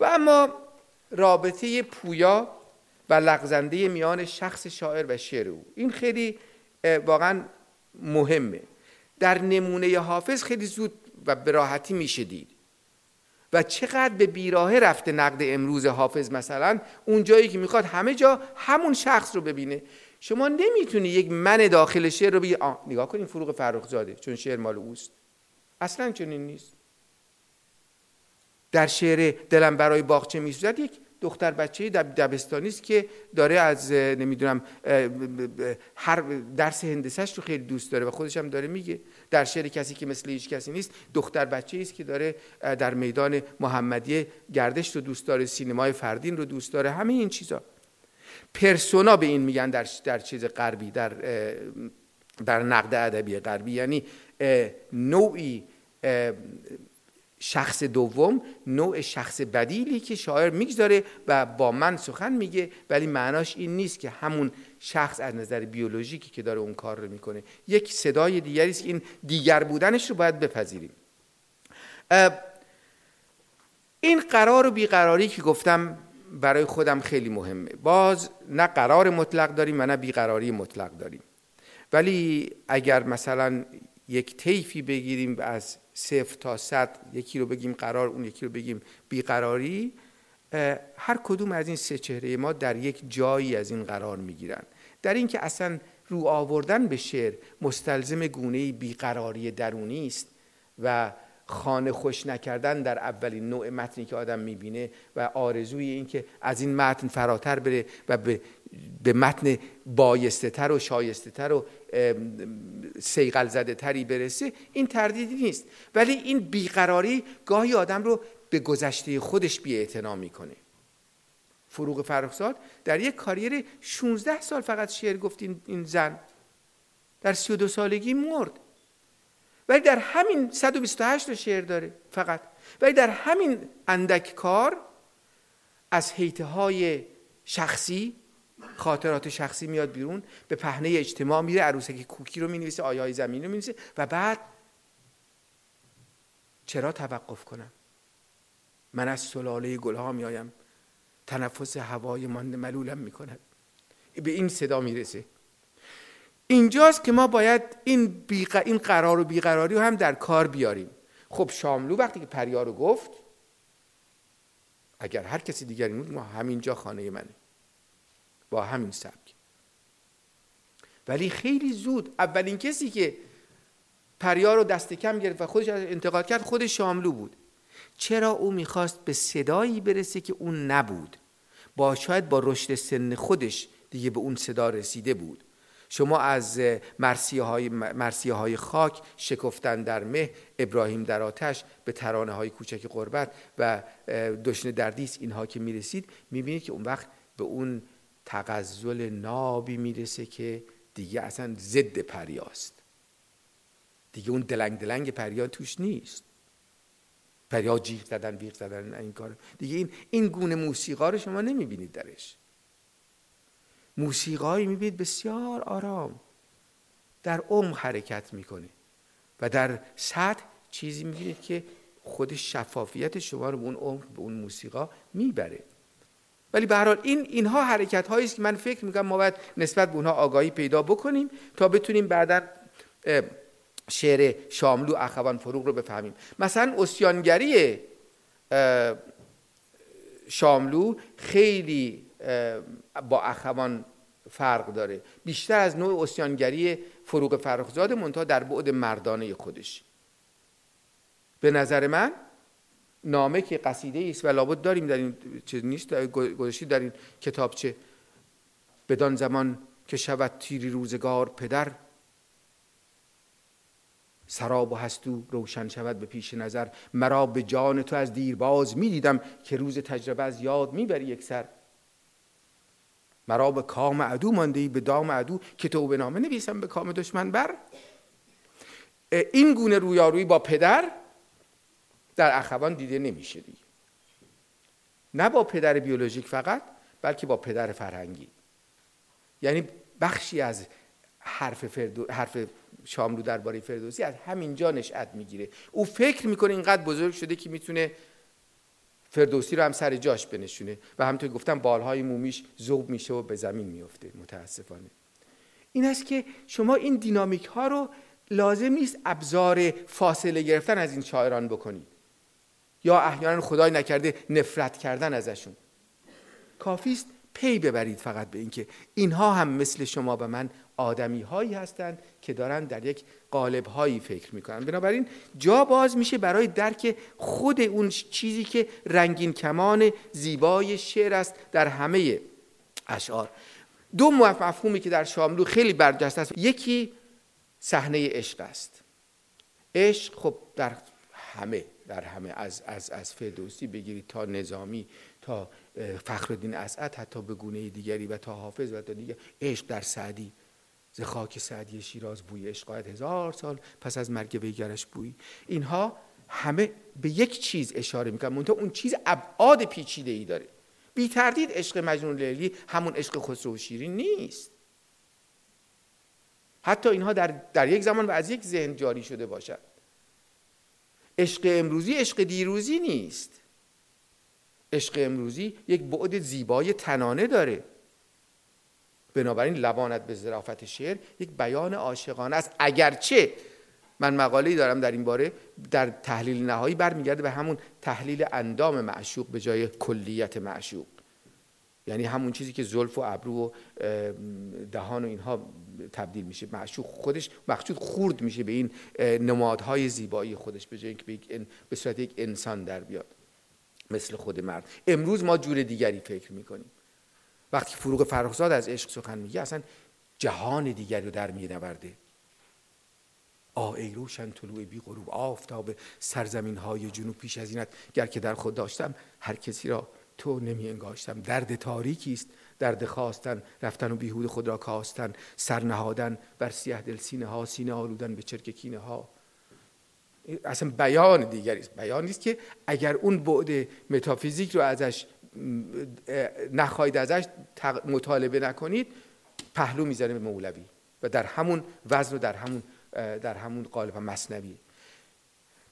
و اما رابطه پویا و لغزنده میان شخص شاعر و شعر او. این خیلی واقعا مهمه. در نمونه حافظ خیلی زود و به راحتی میشه دید. و چقدر به بیراهه رفته نقد امروز حافظ مثلا اون جایی که می‌خواد همه جا همون شخص رو ببینه. شما نمی‌تونی یک من داخل شعر رو بگی نگاه کنین فروغ فرخزاده چون شعر مال اوست. اصلا چنین نیست. در شعر دلم برای باغچه میسوزد یک دختر بچه دب دبستانی است که داره از نمی‌دونم هر درس هندسش رو خیلی دوست داره و خودش هم داره میگه. در شعر کسی که مثل هیچ کسی نیست دختر بچه است که داره در میدان محمدیه گردش رو دوست داره سینمای فردین رو دوست داره همه این چیزا. پرسونا به این میگن در در چیز غربی در در نقد ادبی غربی یعنی نوعی شخص دوم نوع شخص بدیلی که شاعر می‌گذاره و با من سخن میگه ولی معناش این نیست که همون شخص از نظر بیولوژیکی که داره اون کار رو می‌کنه. یک صدای دیگری است که این دیگر بودنش رو باید بپذیریم. این قرار و بیقراری که گفتم برای خودم خیلی مهمه. باز نه قرار مطلق داریم و نه بیقراری مطلق داریم. ولی اگر مثلا یک طیفی بگیریم از صفر تا صد یکی رو بگیم قرار اون یکی رو بگیم بیقراری هر کدوم از این سه چهره ما در یک جایی از این قرار می‌گیرن. در اینکه اصلا رو آوردن به شعر مستلزم گونه بیقراری درونی است و خانه خوش نکردن در اولین نوع متنی که آدم می‌بینه و آرزوی این که از این متن فراتر بره و به, به متن بایسته تر و شایسته تر و سیقل زده تری برسه این تردیدی نیست. ولی این بیقراری گاهی آدم رو به گذشته خودش بی می‌کنه. فروغ فرخزاد در یک کاریر 16 سال فقط شعر گفت این زن. در 32 سالگی مرد. ولی در همین 128 شعر داره فقط. ولی در همین اندک کار از حیطه های شخصی خاطرات شخصی میاد بیرون به پهنه اجتماع میره عروسک کوکی رو می‌نویسه آیه های زمین رو می‌نویسه و بعد چرا توقف کنم؟ من از سلاله گلها میایم. تنفس هوای مانده ملولم می‌کند. به این صدا می‌رسه. اینجاست که ما باید این, این قرار و بیقراری رو هم در کار بیاریم. خب شاملو وقتی که پریا رو گفت اگر هر کسی دیگری بود ما همینجا خانه منه با همین سبک. ولی خیلی زود اولین کسی که پریا رو دست کم گرفت و خودش انتقاد کرد خود شاملو بود. چرا او می‌خواست به صدایی برسه که اون نبود؟ با شاید با رشد سن خودش دیگه به اون صدا رسیده بود. شما از مرسیه های, مرسیه های خاک شکفتن در مه ابراهیم در آتش به ترانه های کوچک قربت و دشن دردیس اینها که می‌رسید می‌بینید که اون وقت به اون تغزل نابی می‌رسه که دیگه اصلا ضد پریاست. دیگه اون دلنگ دلنگ پریا توش نیست. پریا جیغ زدن بیغ زدن این کار. دیگه این این گونه موسیقا رو شما نمی‌بینید درش. موسیقایی می‌بینید بسیار آرام. در عمق حرکت می‌کنه و در سطح چیزی می‌بینید که خود شفافیت شما رو به اون عمق به اون موسیقا می‌بره. ولی به هر حال این اینها حرکت هایی است که من فکر می‌کنم ما باید نسبت به اونها آگاهی پیدا بکنیم تا بتونیم بعدا شعر شاملو اخوان فروغ رو بفهمیم. مثلا اسیانگری شاملو خیلی با اخوان فرق داره. بیشتر از نوع اسیانگری فروغ فرخزاد منتها در بعد مردانه خودش. به نظر من نامه که قصیده است و لابد داریم در این چیز نیست گذاشتی در این کتابچه بدان زمان که شود تیری روزگار پدر سراب و هستو روشن شود به پیش نظر. مرا به جان تو از دیرباز می‌دیدم که روز تجربه از یاد می‌بری یک سر. مرا به کام عدو مانده ای به دام عدو که تو به نامه نویسم به کام دشمن بر. این گونه رویارویی با پدر در اخوان دیده نمیشه دیگه. نه با پدر بیولوژیک فقط بلکه با پدر فرهنگی. یعنی بخشی از حرف, فردو، حرف شاملو درباره فردوسی از همینجا نشأت می‌گیره. او فکر می‌کنه اینقدر بزرگ شده که می‌تونه فردوسی رو هم سر جاش بنشونه. و همونطور گفتم بالهای مومیش ذوب میشه و به زمین میفته متاسفانه. این است که شما این دینامیک ها رو لازم نیست ابزار فاصله گرفتن از این شاعران بکنید. یا احیانا خدای نکرده نفرت کردن ازشون. کافی است پی ببرید فقط به اینکه اینها هم مثل شما و من آدمی هایی هستند که دارن در یک قالب هایی فکر می‌کنن. بنابراین جا باز میشه برای درک خود اون چیزی که رنگین کمان زیبای شعر است در همه اشعار. دو مفهومی که در شاملو خیلی برجسته است. یکی صحنه عشق است. عشق خب در همه در همه از از از فردوسی بگیرید تا نظامی تا فخرالدین اسعد حتی به گونه دیگری و تا حافظ و تا دیگر عشق در سعدی. ز خاک سعدی شیراز بوی عشق. هزار سال پس از مرگ ویگرش بوی اینها همه به یک چیز اشاره می‌کنن. منتها اون چیز ابعاد پیچیده ای داره. بی تردید عشق مجنون لیلی همون عشق خسرو و شیرین نیست. حتی اینها در, در یک زمان و از یک ذهن جاری شده باشد. عشق امروزی عشق دیروزی نیست. عشق امروزی یک بعد زیبای تنانه داره. بنابراین لبانت به ظرافت شعر یک بیان عاشقانه است. اگرچه من مقاله‌ای دارم در این باره در تحلیل نهایی برمیگرده به همون تحلیل اندام معشوق به جای کلیت معشوق. یعنی همون چیزی که زلف و ابرو و دهان و اینها تبدیل میشه. معشوق خودش مقصود خورد میشه به این نمادهای زیبایی خودش به جای اینکه به صورت یک انسان در بیاد. مثل خود مرد. امروز ما جور دیگری فکر می‌کنیم. وقتی فروغ فرخزاد از عشق سخن میگه اصلا جهان دیگری رو در نورده آ ای روشن طلوع بی غروب آفتاب سرزمین های جنوب پیش از اینت. گر که در خود داشتم هر کسی را تو نمی انگاشتم درد تاریکی است. درد خواستن رفتن و بیهود خود را کاستن سر نهادن بر سیه دل سینه ها سینه آلودن به چرک کینه ها. اصلا بیان دیگری است. بیان نیست که اگر اون بعد متافیزیک رو ازش نخواهید ازش مطالبه نکنید پهلو می‌زنه به مولوی و در همون وزن و در همون در همون قالب مصنوی.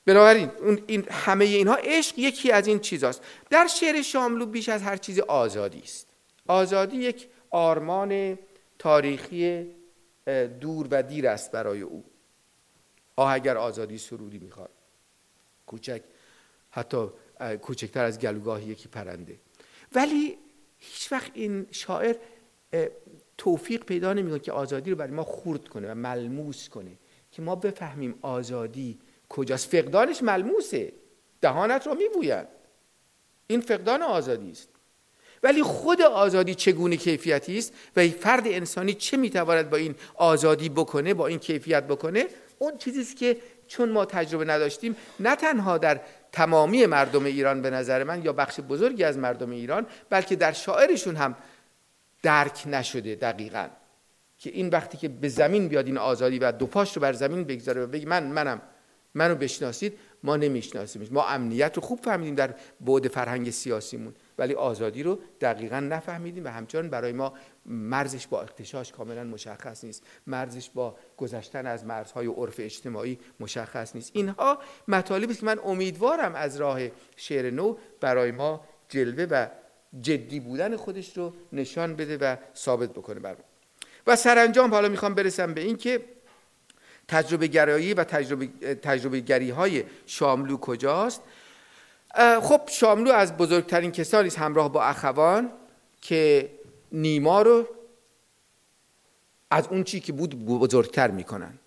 بنابراین این همه اینها عشق یکی از این چیزاست. در شعر شاملو بیش از هر چیز آزادی است. آزادی یک آرمان تاریخی دور و دیر است برای او. آه اگر آزادی سرودی می‌خواد. کوچک حتی کوچکتر از گلوگاه یکی پرنده. ولی هیچ وقت این شاعر توفیق پیدا نمی‌کنه که آزادی رو برای ما خورد کنه و ملموس کنه که ما بفهمیم آزادی کجاست. فقدانش ملموسه. دهانت رو میبوید. این فقدان آزادی است. ولی خود آزادی چگونه کیفیتی است و فرد انسانی چه می‌تواند با این آزادی بکنه با این کیفیت بکنه؟ اون چیزی است که چون ما تجربه نداشتیم نه تنها در تمامی مردم ایران به نظر من یا بخش بزرگی از مردم ایران بلکه در شاعرشون هم درک نشده دقیقا. که این وقتی که به زمین بیاد این آزادی و دو پاش رو بر زمین بگذاره و بگی من منم منو بشناسید ما نمی‌شناسیم ما امنیت رو خوب فهمیدیم در بعد فرهنگ سیاسیمون. ولی آزادی رو دقیقا نفهمیدیم و همچنان برای ما مرزش با اختشاش کاملا مشخص نیست. مرزش با گذشتن از مرزهای عرف اجتماعی مشخص نیست. اینها مطالبی است که من امیدوارم از راه شعر نو برای ما جلوه و جدی بودن خودش رو نشان بده و ثابت بکنه بر و سرانجام حالا می‌خوام برسم به این که تجربه گرایی و تجربه, تجربه گری های شاملو کجاست؟ خب شاملو از بزرگترین کسانی است همراه با اخوان که نیما رو از اون چی که بود بزرگتر می‌کنن.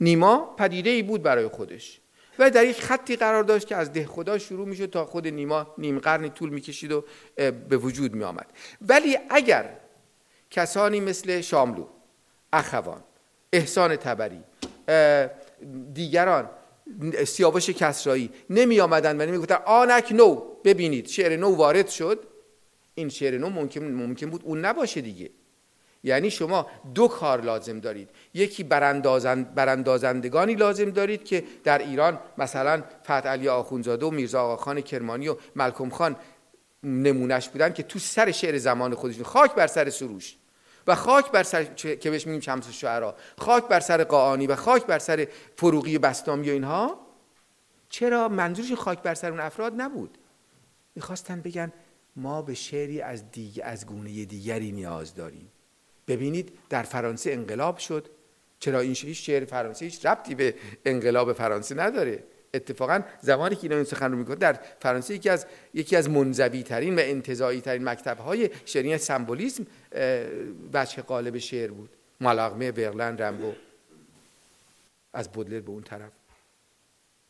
نیما پدیده ای بود برای خودش و در یک خطی قرار داشت که از ده خدا شروع می‌شد تا خود نیما نیم قرن طول می‌کشید و به وجود می آمد ولی اگر کسانی مثل شاملو اخوان احسان تبری دیگران سیاوش کسرایی. نمی آمدن و نمی گفتن آنک نو. ببینید شعر نو وارد شد. این شعر نو ممکن, ممکن بود اون نباشه دیگه. یعنی شما دو کار لازم دارید. یکی براندازند براندازندگانی لازم دارید که در ایران مثلا فتح علی آخونزاده و میرزا آقاخان کرمانی و ملکم خان نمونش بودن که تو سر شعر زمان خودشون خاک بر سر سروش. و خاک بر سر که بهش میگیم شمس الشعرا خاک بر سر قاانی و خاک بر سر فروغی بستامی و اینها. چرا منظورش خاک بر سر اون افراد نبود؟ می‌خواستن بگن ما به شعری از, دیگ... از گونه دیگری نیاز داریم. ببینید در فرانسه انقلاب شد. چرا این شعر فرانسه هیچ ربطی به انقلاب فرانسه نداره؟ اتفاقا زمانی که اینا این سخن رو می‌کنه در فرانسه یکی از یکی از منزوی ترین و انتزاعی ترین مکتب های شعری سمبولیسم بچه قالب شعر بود. مالاغمه برلن رمبو از بودلر به اون طرف.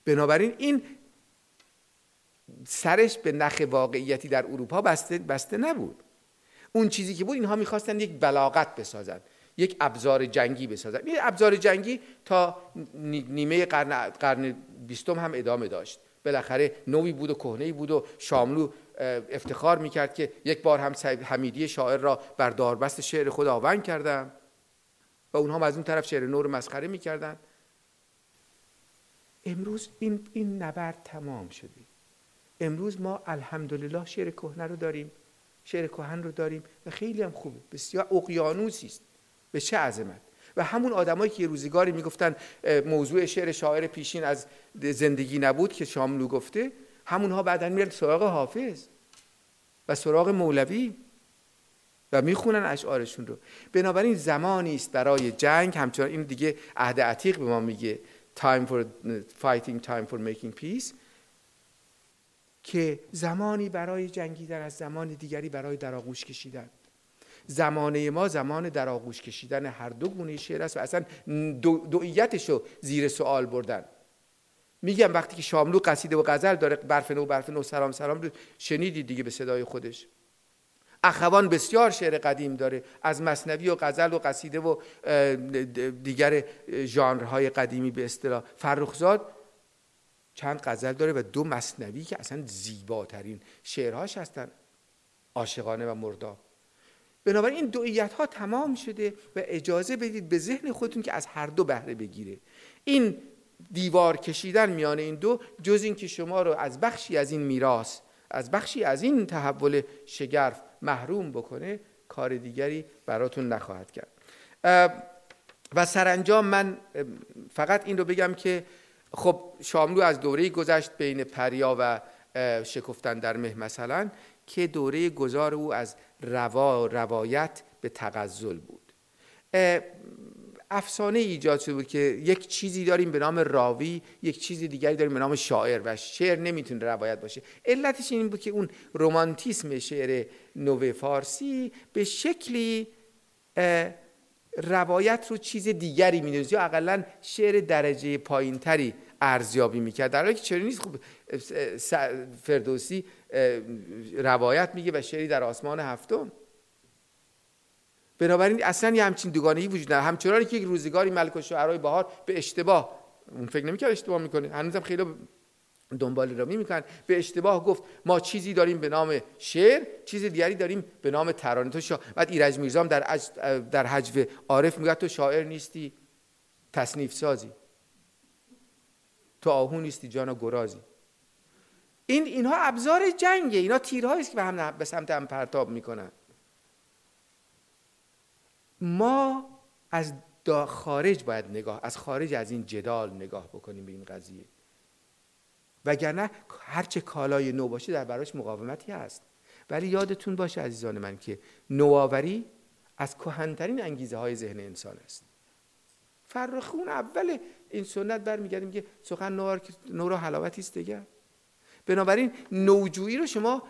بنابراین این سرش به نخ واقعیتی در اروپا بسته, بسته نبود. اون چیزی که بود اینها می‌خواستن یک بلاغت بسازن. یک ابزار جنگی بسازن. این ابزار جنگی تا نیمه قرن قرن بیستم هم ادامه داشت. بالاخره نوی بود و کهنه بود و شاملو افتخار می‌کرد که یک بار هم حمیدی شاعر را بر داربست شعر خود آونگ کردم و اونها هم از اون طرف شعر نور مسخره می‌کردن. امروز این, این نبرد تمام شده. امروز ما الحمدلله شعر کهنه رو داریم شعر کهن رو داریم و خیلی هم خوبه. بسیار اقیانوسی است. به چه عظمت؟ و همون آدمایی که روزگاری می‌گفتن موضوع شعر شاعر پیشین از زندگی نبود که شاملو گفته همونها بعدا میرن سراغ حافظ و سراغ مولوی و می‌خونن اشعارشون رو. بنابراین زمانی است برای جنگ. همچنان این دیگه عهد عتیق به ما میگه time for fighting time for making peace. که زمانی برای جنگیدن از زمان دیگری برای در آغوش کشیدن. زمانه ما زمان در آغوش کشیدن هر دو گونه شعر است و اصلا دویتش رو زیر سوال بردن. میگم وقتی که شاملو قصیده و غزل داره برف نو برف نو سلام سلام رو شنیدید دیگه به صدای خودش. اخوان بسیار شعر قدیم داره. از مصنوی و غزل و قصیده و دیگر ژانرهای قدیمی به اصطلاح. فرخزاد چند غزل داره و دو مصنوی که اصلا زیباترین شعرهاش هستن. عاشقانه و مرداب. بنابراین این دویت ها تمام شده و اجازه بدید به ذهن خودتون که از هر دو بهره بگیره. این دیوار کشیدن میان این دو جز این که شما رو از بخشی از این میراث از بخشی از این تحول شگرف محروم بکنه کار دیگری براتون نخواهد کرد. و سرانجام من فقط این رو بگم که خب شاملو از دوره گذشت بین پریا و شکفتن در مه مثلا. که دوره گذار او از روا روایت به تغزل بود. افسانه ایجاد شده بود که یک چیزی داریم به نام راوی یک چیزی دیگری داریم به نام شاعر و شعر نمی‌تونه روایت باشه. علتش این بود که اون رومانتیسم شعر نو فارسی به شکلی روایت رو چیز دیگری می‌دونست یا اقلا شعر درجه پایینتری ارزیابی می‌کرد. در حالی که چرا نیست خوب فردوسی روایت میگه و شعری در آسمان هفتم. بنابراین اصلا یه همچین دوگانگی وجود نداره. همچنانی که یک روزگاری ملک و شعرهای بهار به اشتباه اون فکر نمی‌کرد اشتباه می‌کنه. هنوزم خیلی دنبال رامی می‌کنن. به اشتباه گفت ما چیزی داریم به نام شعر چیز دیگری داریم به نام ترانه. تو شا... بعد ایرج میرزام در در حجو عارف میگه تو شاعر نیستی تصنیف سازی. تو آهو نیستی جانا گرازی. این اینها ابزار جنگه. اینا تیرهایی است که به هم به سمت هم پرتاب می‌کنن. ما از خارج باید نگاه از خارج از این جدال نگاه بکنیم به این قضیه. وگرنه هرچه کالای نو باشه در براش مقاومتی هست. ولی یادتون باشه عزیزان من که نوآوری از کهنترین انگیزه های ذهن انسان است. فرخون اول این سنت برمیگردیم که سخن نو, نو را حلاوتی است دیگه. بنابراین نوجویی رو شما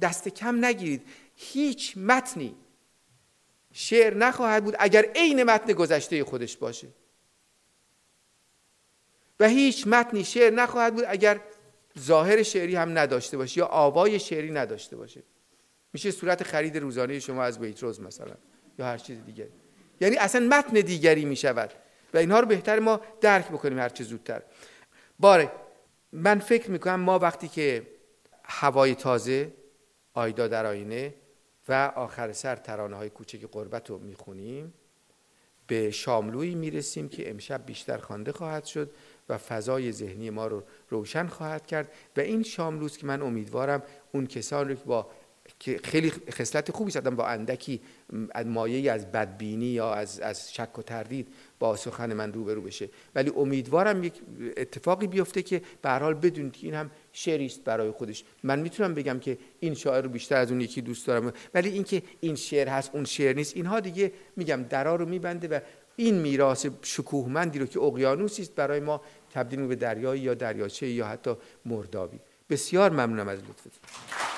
دست کم نگیرید. هیچ متنی شعر نخواهد بود اگر عین متن گذشته خودش باشه. و هیچ متنی شعر نخواهد بود اگر ظاهر شعری هم نداشته باشه یا آوای شعری نداشته باشه. میشه صورت خرید روزانه شما از بیتروز مثلا یا هر چیز دیگه. یعنی اصلا متن دیگری می‌شود. و اینها رو بهتر ما درک بکنیم هر چه زودتر. باره من فکر می‌کنم ما وقتی که هوای تازه آیدا در آینه و آخر سر ترانه های کوچک قربت رو می‌خونیم به شاملویی می‌رسیم که امشب بیشتر خوانده خواهد شد و فضای ذهنی ما رو روشن خواهد کرد و این شاملوست که من امیدوارم اون کسان رو که با که خیلی خصلت خوبی زدن با اندکی مایه از بدبینی یا از, از شک و تردید با سخن من روبرو بشه. ولی امیدوارم یک اتفاقی بیفته که به حال بدونید این هم شعری است برای خودش. من می‌تونم بگم که این شاعر رو بیشتر از اون یکی دوست دارم. ولی اینکه این شعر هست اون شعر نیست اینها دیگه میگم درا رو میبنده و این میراث شکوهمندی رو که اقیانوسی است برای ما تبدیل به دریایی یا دریاچه یا حتی مردابی. بسیار ممنونم از لطفتون.